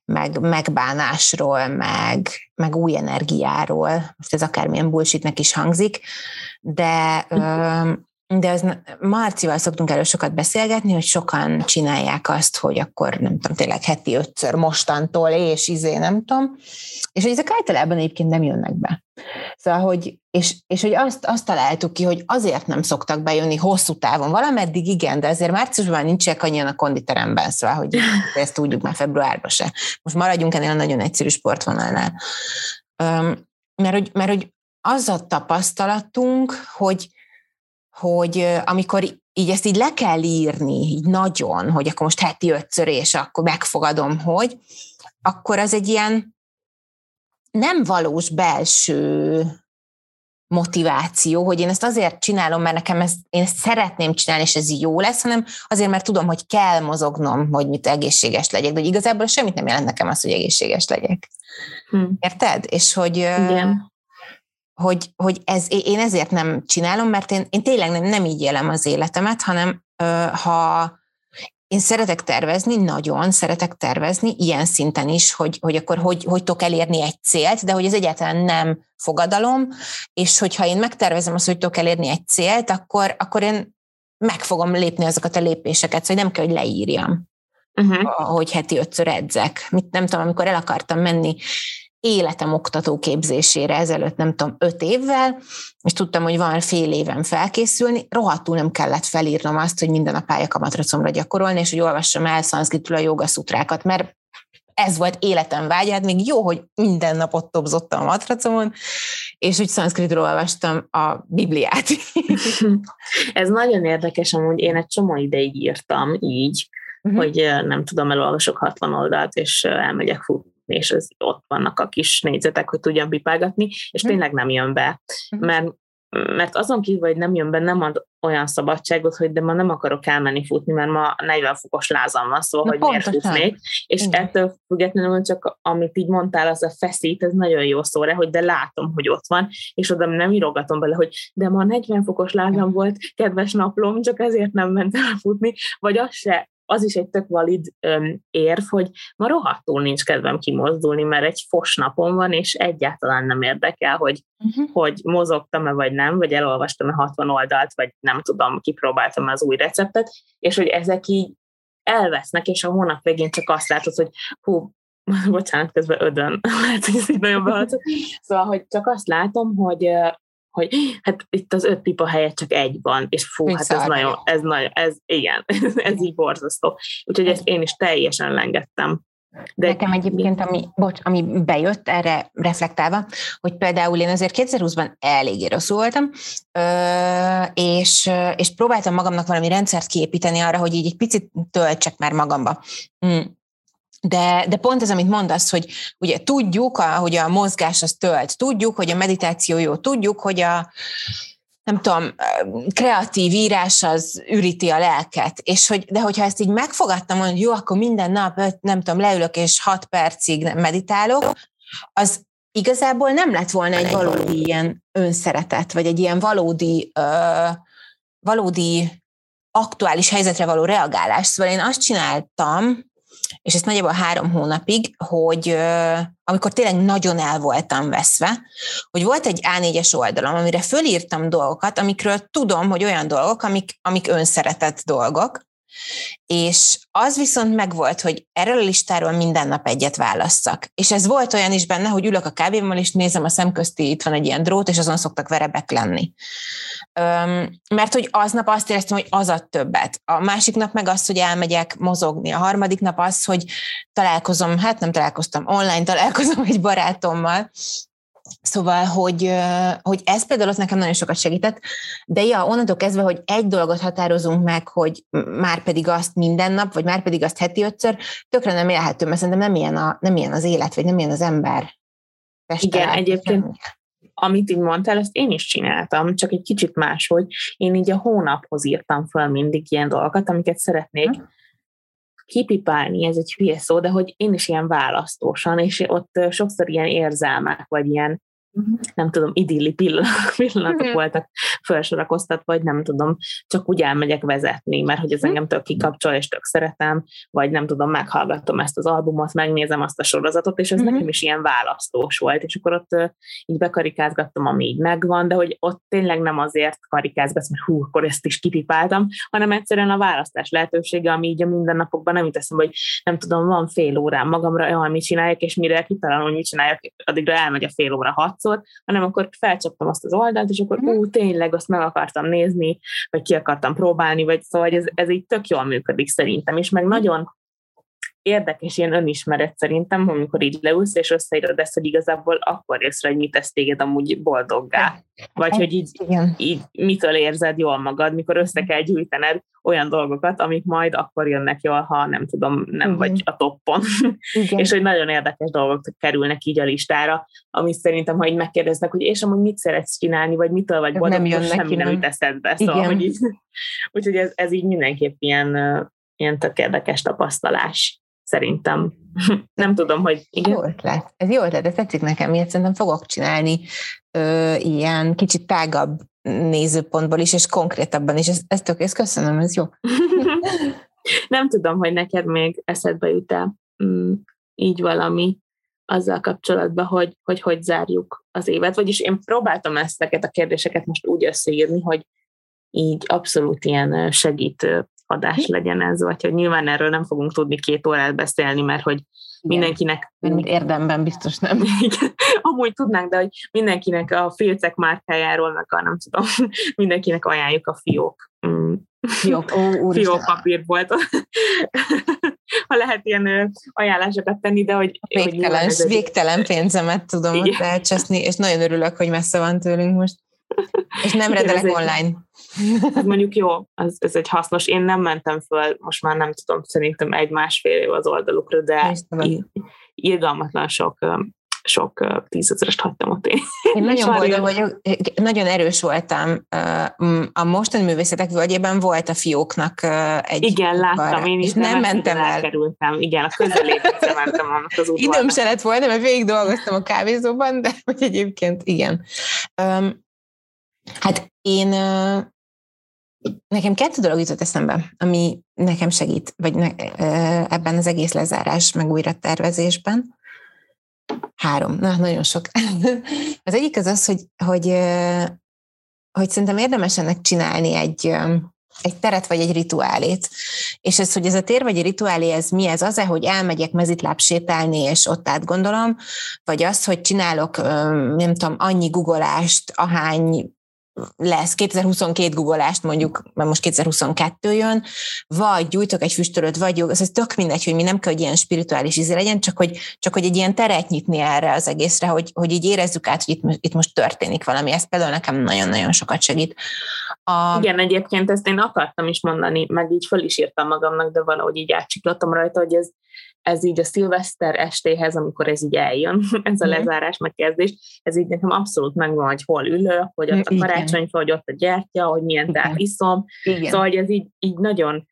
meg megbánásról, meg, meg új energiáról. Most ez akármilyen bullshitnek is hangzik, de de az, Marcival szoktunk erről sokat beszélgetni, hogy sokan csinálják azt, hogy akkor nem tudom, tényleg heti ötször mostantól, és izé, nem tudom, és hogy ezek általában egyébként nem jönnek be. Szóval, hogy, és, és hogy azt, azt találtuk ki, hogy azért nem szoktak bejönni hosszú távon, valameddig igen, de azért márciusban nincsenek annyian a konditeremben, szóval, hogy [laughs] ezt tudjuk már februárban se. Most maradjunk ennél a nagyon egyszerű sportvonalnál. mert, hogy, mert hogy az a tapasztalatunk, hogy hogy amikor így ezt így le kell írni, így nagyon, hogy akkor most heti ötször, és akkor megfogadom, hogy, akkor az egy ilyen nem valós belső motiváció, hogy én ezt azért csinálom, mert nekem ezt, én ezt szeretném csinálni, és ez jó lesz, hanem azért, mert tudom, hogy kell mozognom, hogy mit egészséges legyek, de hogy igazából semmit nem jelent nekem az, hogy egészséges legyek. Hm. Érted? És hogy, Igen hogy, hogy ez, én ezért nem csinálom, mert én, én tényleg nem, nem így élem az életemet, hanem ha én szeretek tervezni, nagyon szeretek tervezni, ilyen szinten is, hogy, hogy akkor hogy, hogy tudok elérni egy célt, de hogy ez egyáltalán nem fogadalom, és hogyha én megtervezem azt, hogy tudok elérni egy célt, akkor, akkor én meg fogom lépni azokat a lépéseket, szóval nem kell, hogy leírjam, uh-huh. hogy heti ötször edzek. Mit, nem tudom, amikor el akartam menni életem oktatóképzésére ezelőtt, nem tudom, öt évvel, és tudtam, hogy van fél éven felkészülni, rohadtul nem kellett felírnom azt, hogy minden a pályakamatracomra gyakorolni, és hogy olvassam el szanszkritül a jogaszutrákat, mert ez volt életem vágyát, még jó, hogy minden nap ott tobzottam a matracomon, és hogy szanszkritről olvastam a Bibliát. [laughs] ez nagyon érdekes, amúgy én egy csomó ideig írtam így, uh-huh. hogy nem tudom, elolvasok 60 oldalt, és elmegyek futni és ez, ott vannak a kis négyzetek, hogy tudjam pipálgatni, és hm. tényleg nem jön be. Hm. Mert mert azon kívül, hogy nem jön be, nem ad olyan szabadságot, hogy de ma nem akarok elmenni futni, mert ma 40 fokos lázam van, szóval, Na, hogy miért futnék. És Igen. ettől függetlenül csak amit így mondtál, az a feszít, ez nagyon jó szó rá, hogy de látom, hogy ott van, és oda nem írogatom bele, hogy de ma 40 fokos lázam volt, kedves naplom, csak ezért nem mentem futni, vagy az se az is egy tök valid öm, érv, hogy ma rohadtul nincs kedvem kimozdulni, mert egy fos napon van, és egyáltalán nem érdekel, hogy, uh-huh. hogy mozogtam-e vagy nem, vagy elolvastam-e 60 oldalt, vagy nem tudom, kipróbáltam az új receptet, és hogy ezek így elvesznek, és a hónap végén csak azt látod, hogy hú, [laughs] bocsánat, közben ödön, [laughs] lehet, hogy ez így nagyon. Szóval, hogy csak azt látom, hogy hogy hát itt az öt pipa helyett csak egy van, és fú, Mi hát ez nagyon, ez nagyon, ez igen, [laughs] ez így borzasztó. Úgyhogy ezt én is teljesen lengettem. De Nekem egyébként, ami, bocs, ami bejött erre reflektálva, hogy például én azért 2020-ban eléggé rosszul voltam, és, és próbáltam magamnak valami rendszert kiépíteni arra, hogy így egy picit töltsek már magamba. De, de pont ez, amit mondasz, hogy ugye tudjuk, a, hogy a mozgás az tölt, tudjuk, hogy a meditáció jó, tudjuk, hogy a nem tudom, kreatív írás az üríti a lelket, és hogy, de hogyha ezt így megfogadtam, hogy jó, akkor minden nap, nem tudom, leülök és hat percig meditálok, az igazából nem lett volna egy valódi ilyen önszeretet, vagy egy ilyen valódi, ö, valódi aktuális helyzetre való reagálás. Szóval én azt csináltam, és ezt nagyjából három hónapig, hogy amikor tényleg nagyon el voltam veszve, hogy volt egy A4-es oldalam, amire fölírtam dolgokat, amikről tudom, hogy olyan dolgok, amik, amik önszeretett dolgok, És az viszont megvolt, hogy erről a listáról minden nap egyet válasszak. És ez volt olyan is benne, hogy ülök a kávémmal, és nézem a szemközti, itt van egy ilyen drót, és azon szoktak verebek lenni. Öm, mert hogy aznap azt éreztem, hogy az ad többet. A másik nap meg az, hogy elmegyek mozogni. A harmadik nap az, hogy találkozom, hát nem találkoztam, online találkozom egy barátommal, Szóval, hogy, hogy ez például ott nekem nagyon sokat segített, de ja, onnantól kezdve, hogy egy dolgot határozunk meg, hogy már pedig azt minden nap, vagy már pedig azt heti ötször, tökre nem élhető, mert szerintem nem ilyen, a, nem ilyen az élet, vagy nem ilyen az ember. Igen, egyébként amit így mondtál, ezt én is csináltam, csak egy kicsit máshogy. Én így a hónaphoz írtam fel mindig ilyen dolgokat, amiket szeretnék hm kipipálni, ez egy hülye szó, de hogy én is ilyen választósan, és ott sokszor ilyen érzelmek, vagy ilyen. Nem tudom, idilli [laughs] pillanatok, pillanatok uh-huh. voltak felsorakoztat, vagy nem tudom, csak úgy elmegyek vezetni, mert hogy ez uh-huh. engem tök kikapcsol, és tök szeretem, vagy nem tudom, meghallgatom ezt az albumot, megnézem azt a sorozatot, és ez uh-huh. nekem is ilyen választós volt, és akkor ott így bekarikázgattam, ami így megvan, de hogy ott tényleg nem azért karikázgatsz, mert hú, akkor ezt is kipipáltam, hanem egyszerűen a választás lehetősége, ami így a mindennapokban nem teszem, hogy nem tudom, van fél órám magamra, olyan mit csináljak, és mire kitalálom, hogy mit csináljak, addigra elmegy a fél óra hat hatszor, hanem akkor felcsaptam azt az oldalt, és akkor mhm. ú, tényleg azt meg akartam nézni, vagy ki akartam próbálni, vagy szóval ez, ez így tök jól működik szerintem, és meg nagyon érdekes ilyen önismeret szerintem, amikor így leülsz, és összeírod ezt, hogy igazából akkor észre, hogy mit tesz téged amúgy boldoggá. Vagy hogy így, így mitől érzed jól magad, mikor össze kell gyűjtened olyan dolgokat, amik majd akkor jönnek jól, ha nem tudom, nem Igen. vagy a toppon. és hogy nagyon érdekes dolgok kerülnek így a listára, ami szerintem, ha így megkérdeznek, hogy és amúgy mit szeretsz csinálni, vagy mitől vagy boldog, nem semmi nem jut eszedbe. Szóval, hogy így, úgyhogy ez, ez így mindenképp ilyen, ilyen tök érdekes tapasztalás szerintem. [laughs] Nem tudom, hogy igen. Jó ötlet. Ez jó ötlet, ez tetszik nekem, miért szerintem fogok csinálni ö, ilyen kicsit tágabb nézőpontból is, és konkrétabban is. Ez, ez tök, ezt köszönöm, ez jó. [laughs] [laughs] Nem tudom, hogy neked még eszedbe jut-e mm, így valami azzal kapcsolatban, hogy, hogy hogy zárjuk az évet. Vagyis én próbáltam ezeket a kérdéseket most úgy összeírni, hogy így abszolút ilyen segítő adás legyen ez, vagy hogy nyilván erről nem fogunk tudni két órát beszélni, mert hogy mindenkinek... Mint érdemben biztos nem. [laughs] Amúgy tudnánk, de hogy mindenkinek a filcek márkájáról, meg a nem tudom, [laughs] mindenkinek ajánljuk a fiók. Mm. Fiók, ó, fiók volt. [laughs] ha lehet ilyen ajánlásokat tenni, de hogy... Végtelen, hogy végtelen pénzemet tudom Igen. ott elcseszni, és nagyon örülök, hogy messze van tőlünk most. És nem rendelek ez online. Ez mondjuk jó, ez, ez egy hasznos. Én nem mentem föl, most már nem tudom, szerintem egy-másfél év az oldalukra, de irgalmatlan sok sok tízezerest hagytam ott én. Én nagyon [laughs] boldog vagyok, nagyon erős voltam. A mostani művészetek völgyében volt a fióknak egy Igen, láttam, én is. nem mentem el. Elkerültem. Igen, a közelébe mentem annak az útval. Időm se lett volna, mert végig dolgoztam a kávézóban, de hogy egyébként igen. Hát én nekem kettő dolog jutott eszembe, ami nekem segít, vagy ne, ebben az egész lezárás, meg újra tervezésben. Három, na, nagyon sok. [laughs] az egyik az az, hogy, hogy, hogy szerintem érdemes ennek csinálni egy, egy teret vagy egy rituálét. És ez, hogy ez a tér vagy egy rituálé, ez mi ez? Az-e, hogy elmegyek mezitláb sétálni, és ott átgondolom, vagy az, hogy csinálok, nem tudom, annyi guggolást, ahány lesz 2022 guggolást mondjuk, mert most 2022 jön, vagy gyújtok egy füstölőt, vagy jó, ez tök mindegy, hogy mi nem kell, hogy ilyen spirituális íze legyen, csak hogy, csak hogy egy ilyen teret nyitni erre az egészre, hogy, hogy így érezzük át, hogy itt, itt most történik valami. Ez például nekem nagyon-nagyon sokat segít. A... Igen, egyébként ezt én akartam is mondani, meg így föl is írtam magamnak, de valahogy így átcsiklottam rajta, hogy ez, ez így a szilveszter estéhez, amikor ez így eljön, [laughs] ez a lezárás, megkezdés, ez így nekem abszolút megvan, hogy hol ülök, hogy ott a karácsonyfa, hogy ott a gyertya, hogy milyen tát iszom. Igen. Szóval, hogy ez így, így nagyon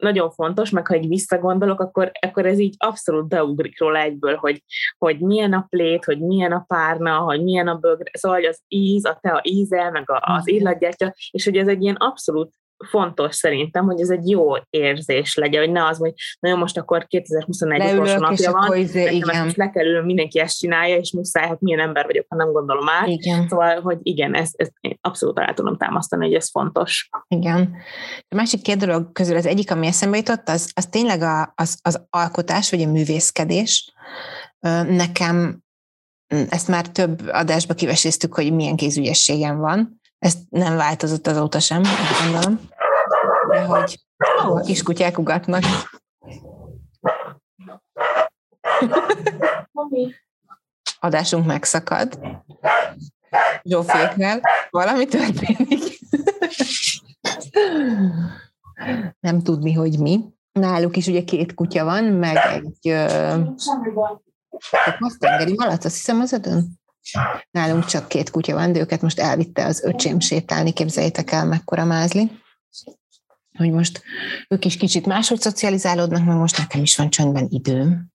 nagyon fontos, meg ha egy visszagondolok, akkor, akkor ez így abszolút beugrik róla egyből, hogy, hogy milyen a plét, hogy milyen a párna, hogy milyen a bögre, szóval az íz, a tea íze, meg a, az illatgyertya, és hogy ez egy ilyen abszolút fontos szerintem, hogy ez egy jó érzés legyen, hogy ne az, hogy nagyon most akkor 2021 utolsó napja van, izé, igen. most le kell ülni, mindenki ezt csinálja, és muszáj, hát milyen ember vagyok, ha nem gondolom át. Igen. Szóval, hogy igen, ezt, ezt én abszolút alá tudom támasztani, hogy ez fontos. Igen. A másik két dolog közül az egyik, ami eszembe jutott, az, az tényleg a, az, az alkotás, vagy a művészkedés. Nekem ezt már több adásba kiveséztük, hogy milyen kézügyességem van. Ez nem változott azóta sem, gondolom. De hogy ó, a kiskutyák ugatnak. Adásunk megszakad. Zsóféknál valami történik. nem tudni, hogy mi. Náluk is ugye két kutya van, meg egy... Semmi azt tengeri malac, azt hiszem az ödön? Nálunk csak két kutya van, de őket most elvitte az öcsém sétálni, képzeljétek el, mekkora mázli. Hogy most ők is kicsit máshogy szocializálódnak, mert most nekem is van csöndben időm.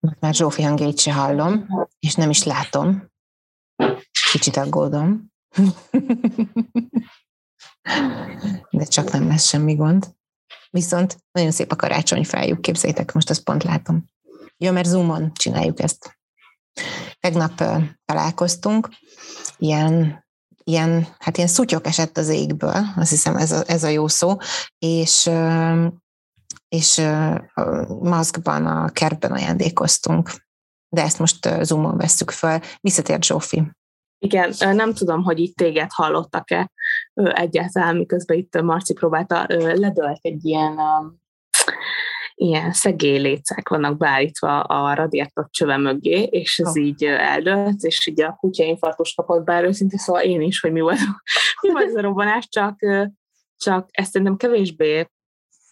Most már Zsófi hangjait se hallom, és nem is látom. Kicsit aggódom. [laughs] De csak nem lesz semmi gond. Viszont nagyon szép a karácsonyfájuk, képzeljétek, most azt pont látom. Ja, mert Zoomon csináljuk ezt. Tegnap találkoztunk, ilyen, ilyen, hát ilyen szutyok esett az égből, azt hiszem ez a, ez a jó szó, és, és maszkban a kertben ajándékoztunk. De ezt most Zoomon vesszük föl. Visszatért Zsófi. Igen, nem tudom, hogy itt téged hallottak-e egyáltalán, miközben itt Marci próbálta, ledölt egy ilyen ilyen szegélylécek vannak beállítva a radiátor csöve mögé, és ez oh. így eldőlt, és így a kutya infarktus kapott, bár őszintén szóval én is, hogy mi volt, [laughs] mi volt ez a robbanás, csak, csak ezt szerintem kevésbé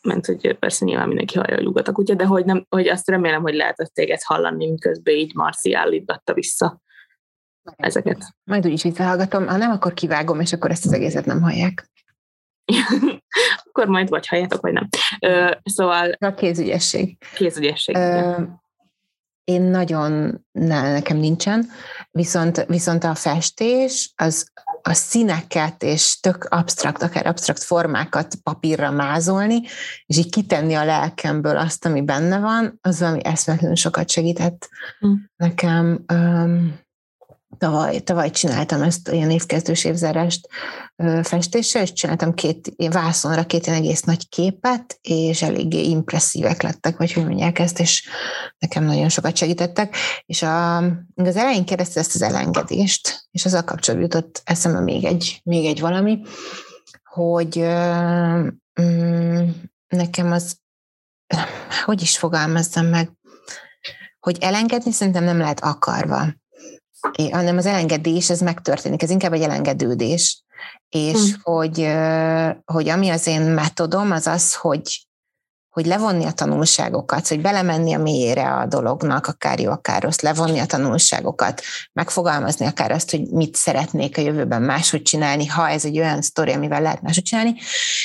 mert hogy persze nyilván mindenki hallja, hogy ugat a kutya, de hogy, nem, hogy azt remélem, hogy lehetett téged hallani, miközben így Marci állítgatta vissza ezeket. Majd úgyis visszahallgatom, ha nem, akkor kivágom, és akkor ezt az egészet nem hallják. [laughs] akkor majd vagy halljátok, vagy nem. Ö, szóval... A kézügyesség. Kézügyesség. Ö, én nagyon, ne, nekem nincsen, viszont, viszont a festés, az a színeket és tök absztrakt, akár absztrakt formákat papírra mázolni, és így kitenni a lelkemből azt, ami benne van, az valami eszmetlenül sokat segített mm. nekem. Um, Tavaly, tavaly csináltam ezt ilyen évkezdős évzárást festéssel, és csináltam két vászonra két ilyen egész nagy képet, és eléggé impresszívek lettek, vagy hogy mondják ezt, és nekem nagyon sokat segítettek. És a, az elején kérdezte ezt az elengedést, és azzal kapcsolatban jutott eszembe még egy, még egy valami, hogy mm, nekem az, hogy is fogalmazzam meg, hogy elengedni szerintem nem lehet akarva hanem az elengedés, ez megtörténik, ez inkább egy elengedődés. És hmm. hogy, hogy ami az én metodom, az az, hogy, hogy levonni a tanulságokat, hogy belemenni a mélyére a dolognak, akár jó, akár rossz, levonni a tanulságokat, megfogalmazni akár azt, hogy mit szeretnék a jövőben máshogy csinálni, ha ez egy olyan sztori, amivel lehet máshogy csinálni,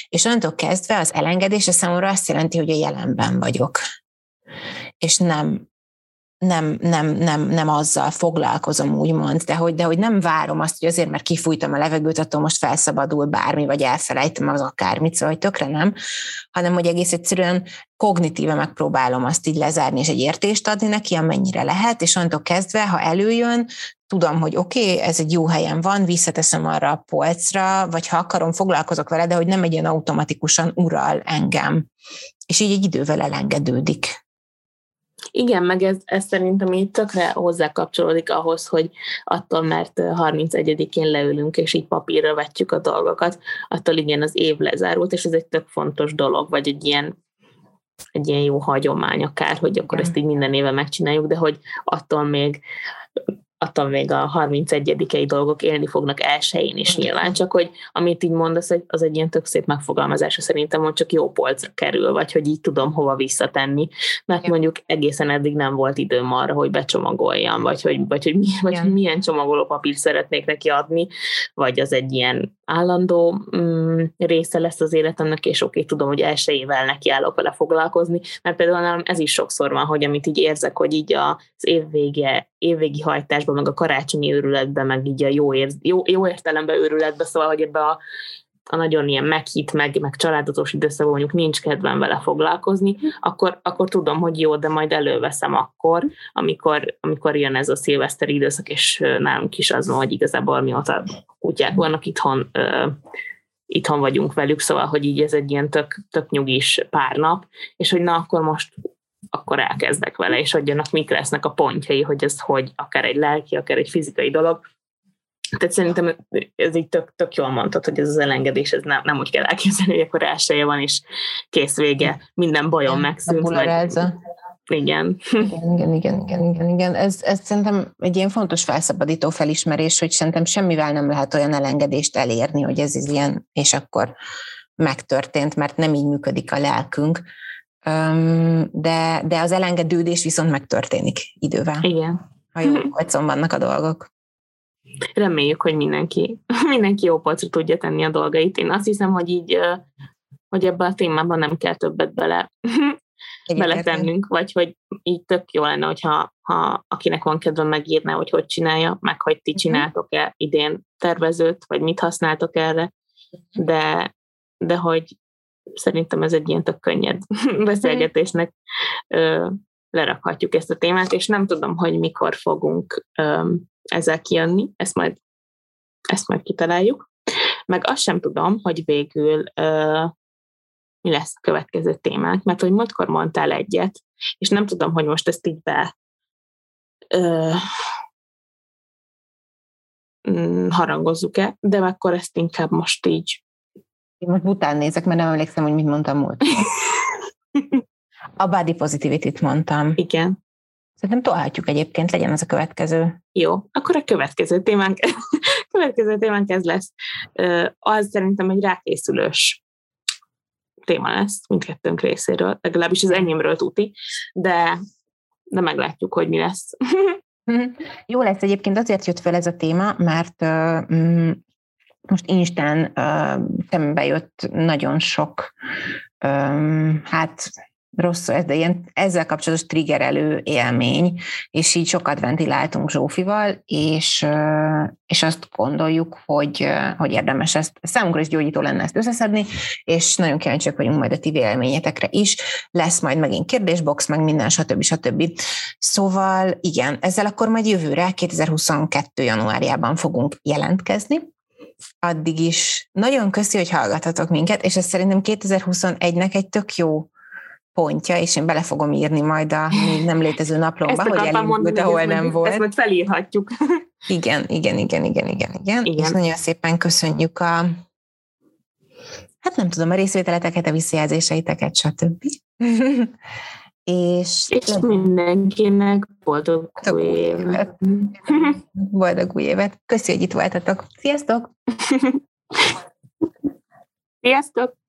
és onnantól kezdve az elengedés a számomra azt jelenti, hogy a jelenben vagyok. És nem nem, nem, nem, nem azzal foglalkozom, úgymond, de hogy, de hogy nem várom azt, hogy azért, mert kifújtam a levegőt, attól most felszabadul bármi, vagy elfelejtem az akármit, szóval hogy tökre nem, hanem hogy egész egyszerűen kognitíve megpróbálom azt így lezárni, és egy értést adni neki, amennyire lehet, és onnantól kezdve, ha előjön, tudom, hogy oké, okay, ez egy jó helyen van, visszateszem arra a polcra, vagy ha akarom, foglalkozok vele, de hogy nem egy ilyen automatikusan ural engem. És így egy idővel elengedődik. Igen, meg ez, ez szerintem így tökre hozzá kapcsolódik ahhoz, hogy attól, mert 31-én leülünk, és így papírra vetjük a dolgokat, attól igen, az év lezárult, és ez egy tök fontos dolog, vagy egy ilyen egy ilyen jó hagyomány akár, hogy akkor ezt így minden éve megcsináljuk, de hogy attól még attól még a 31 dolgok élni fognak elsőjén is nyilván, csak hogy amit így mondasz, az egy ilyen tök szép megfogalmazása szerintem, hogy csak jó polcra kerül, vagy hogy így tudom hova visszatenni, mert mondjuk egészen eddig nem volt időm arra, hogy becsomagoljam, vagy hogy, vagy hogy, mi, vagy hogy milyen csomagolópapírt szeretnék neki adni, vagy az egy ilyen állandó mm, része lesz az életemnek, és oké, tudom, hogy elsőjével neki állok vele foglalkozni, mert például nálam ez is sokszor van, hogy amit így érzek, hogy így az év vége évvégi hajtásban, meg a karácsonyi őrületben, meg így a jó, ér, jó, jó értelemben őrületben, szóval, hogy ebbe a, a nagyon ilyen meghitt, meg, meg családatos időszakban mondjuk nincs kedvem vele foglalkozni, akkor, akkor tudom, hogy jó, de majd előveszem akkor, amikor, amikor jön ez a szilveszteri időszak, és nálunk is az van, hogy igazából mióta kutyák vannak itthon, uh, itthon vagyunk velük, szóval, hogy így ez egy ilyen tök, tök nyugis pár nap, és hogy na, akkor most akkor elkezdek vele, és adjanak mik lesznek a pontjai, hogy ez hogy akár egy lelki, akár egy fizikai dolog. Tehát szerintem ez így tök, tök jól mondtad, hogy ez az elengedés, ez nem, nem úgy kell elképzelni, hogy akkor elsője van, és kész vége, minden bajom megszűnt. Vagy... Igen. Igen, igen, igen, igen, igen. Ez, ez szerintem egy ilyen fontos felszabadító felismerés, hogy szerintem semmivel nem lehet olyan elengedést elérni, hogy ez is ilyen, és akkor megtörtént, mert nem így működik a lelkünk, de, de az elengedődés viszont megtörténik idővel. Igen. Ha jó polcon vannak a dolgok. Reméljük, hogy mindenki, [laughs] mindenki jó polcra tudja tenni a dolgait. Én azt hiszem, hogy így, hogy ebben a témában nem kell többet bele, [laughs] beletennünk, vagy hogy így tök jó lenne, hogyha ha akinek van kedve megírná, hogy hogy csinálja, meg hogy ti mhm. csináltok-e idén tervezőt, vagy mit használtok erre, de, de hogy szerintem ez egy ilyen tök könnyed [laughs] beszélgetésnek lerakhatjuk ezt a témát, és nem tudom, hogy mikor fogunk ezzel kijönni, ezt majd, ezt majd kitaláljuk. Meg azt sem tudom, hogy végül mi lesz a következő témánk, mert hogy múltkor mondtál egyet, és nem tudom, hogy most ezt így be ö, mm, harangozzuk-e, de akkor ezt inkább most így én most bután nézek, mert nem emlékszem, hogy mit mondtam múlt. [laughs] A body positivity-t mondtam. Igen. Szerintem tolhatjuk egyébként, legyen ez a következő. Jó, akkor a következő témánk, [laughs] következő témánk ez lesz. Az szerintem egy rákészülős téma lesz mindkettőnk részéről, legalábbis az enyémről tuti, de, de meglátjuk, hogy mi lesz. [laughs] Jó lesz egyébként, azért jött fel ez a téma, mert mm, most Instán szembe jött nagyon sok, hát rossz, de ilyen ezzel kapcsolatos triggerelő élmény, és így sokat ventiláltunk Zsófival, és, és azt gondoljuk, hogy, hogy érdemes ezt, számunkra is gyógyító lenne ezt összeszedni, és nagyon kíváncsiak vagyunk majd a ti véleményetekre is, lesz majd megint kérdésbox, meg minden, stb. stb. Szóval igen, ezzel akkor majd jövőre, 2022. januárjában fogunk jelentkezni, addig is nagyon köszi, hogy hallgatatok minket, és ez szerintem 2021-nek egy tök jó pontja, és én bele fogom írni majd a még nem létező naplomba, hogy elindult, ahol nem mondjuk, volt. Ezt majd felírhatjuk. Igen, [laughs] igen, igen, igen, igen, igen, igen. És nagyon szépen köszönjük a hát nem tudom, a részvételeteket, a visszajelzéseiteket, stb. [laughs] És, és mindenkinek boldog új évet. [laughs] Boldog új évet. Köszi, hogy itt voltatok. Sziasztok! [laughs] Sziasztok!